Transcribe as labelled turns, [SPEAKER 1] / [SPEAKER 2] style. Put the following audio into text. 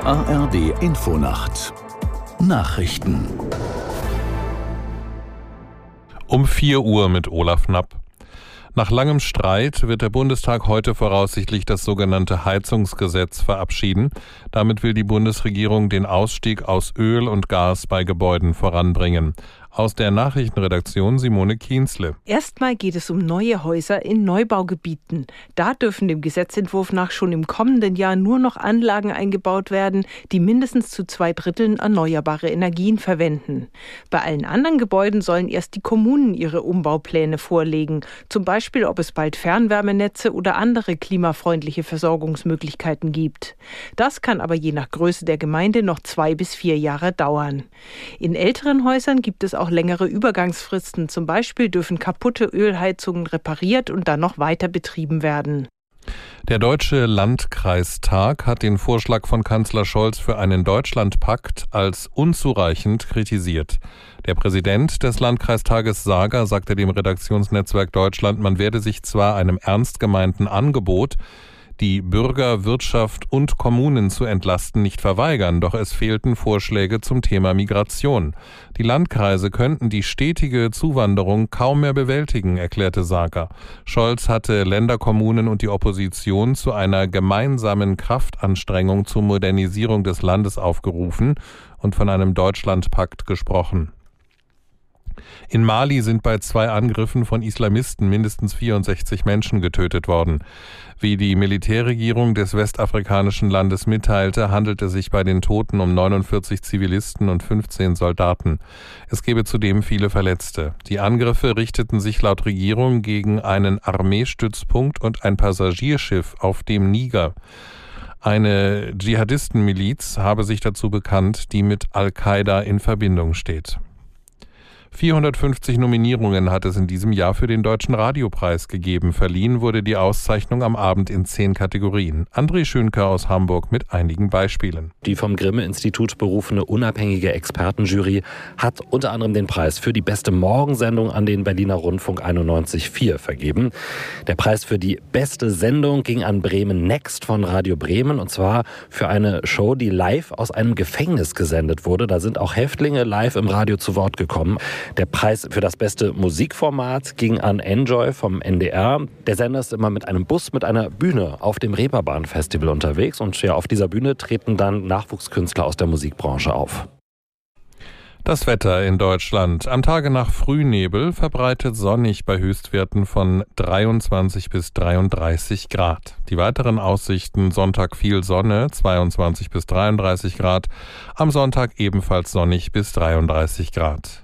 [SPEAKER 1] ARD Infonacht Nachrichten
[SPEAKER 2] um 4 Uhr mit Olaf Knapp. Nach langem Streit wird der Bundestag heute voraussichtlich das sogenannte Heizungsgesetz verabschieden. Damit will die Bundesregierung den Ausstieg aus Öl und Gas bei Gebäuden voranbringen. Aus der Nachrichtenredaktion Simone Kienzle.
[SPEAKER 3] Erstmal geht es um neue Häuser in Neubaugebieten. Da dürfen dem Gesetzentwurf nach schon im kommenden Jahr nur noch Anlagen eingebaut werden, die mindestens zu zwei Dritteln erneuerbare Energien verwenden. Bei allen anderen Gebäuden sollen erst die Kommunen ihre Umbaupläne vorlegen, zum Beispiel ob es bald Fernwärmenetze oder andere klimafreundliche Versorgungsmöglichkeiten gibt. Das kann aber je nach Größe der Gemeinde noch zwei bis vier Jahre dauern. In älteren Häusern gibt es auch auch längere Übergangsfristen. Zum Beispiel dürfen kaputte Ölheizungen repariert und dann noch weiter betrieben werden.
[SPEAKER 2] Der Deutsche Landkreistag hat den Vorschlag von Kanzler Scholz für einen Deutschlandpakt als unzureichend kritisiert. Der Präsident des Landkreistages Sager sagte dem Redaktionsnetzwerk Deutschland, man werde sich zwar einem ernst gemeinten Angebot die Bürger, Wirtschaft und Kommunen zu entlasten, nicht verweigern, doch es fehlten Vorschläge zum Thema Migration. Die Landkreise könnten die stetige Zuwanderung kaum mehr bewältigen, erklärte Sager. Scholz hatte Länder, Kommunen und die Opposition zu einer gemeinsamen Kraftanstrengung zur Modernisierung des Landes aufgerufen und von einem Deutschlandpakt gesprochen. In Mali sind bei zwei Angriffen von Islamisten mindestens 64 Menschen getötet worden. Wie die Militärregierung des westafrikanischen Landes mitteilte, handelt es sich bei den Toten um 49 Zivilisten und 15 Soldaten. Es gebe zudem viele Verletzte. Die Angriffe richteten sich laut Regierung gegen einen Armeestützpunkt und ein Passagierschiff auf dem Niger. Eine Dschihadistenmiliz habe sich dazu bekannt, die mit Al-Qaida in Verbindung steht. 450 Nominierungen hat es in diesem Jahr für den Deutschen Radiopreis gegeben. Verliehen wurde die Auszeichnung am Abend in zehn Kategorien. André Schönker aus Hamburg mit einigen Beispielen.
[SPEAKER 4] Die vom Grimme-Institut berufene unabhängige Expertenjury hat unter anderem den Preis für die beste Morgensendung an den Berliner Rundfunk 91.4 vergeben. Der Preis für die beste Sendung ging an Bremen Next von Radio Bremen und zwar für eine Show, die live aus einem Gefängnis gesendet wurde. Da sind auch Häftlinge live im Radio zu Wort gekommen. Der Preis für das beste Musikformat ging an Enjoy vom NDR. Der Sender ist immer mit einem Bus, mit einer Bühne auf dem Reeperbahn Festival unterwegs und ja, auf dieser Bühne treten dann Nachwuchskünstler aus der Musikbranche auf.
[SPEAKER 2] Das Wetter in Deutschland. Am Tage nach Frühnebel verbreitet sonnig bei Höchstwerten von 23 bis 33 Grad. Die weiteren Aussichten Sonntag viel Sonne, 22 bis 33 Grad. Am Sonntag ebenfalls sonnig bis 33 Grad.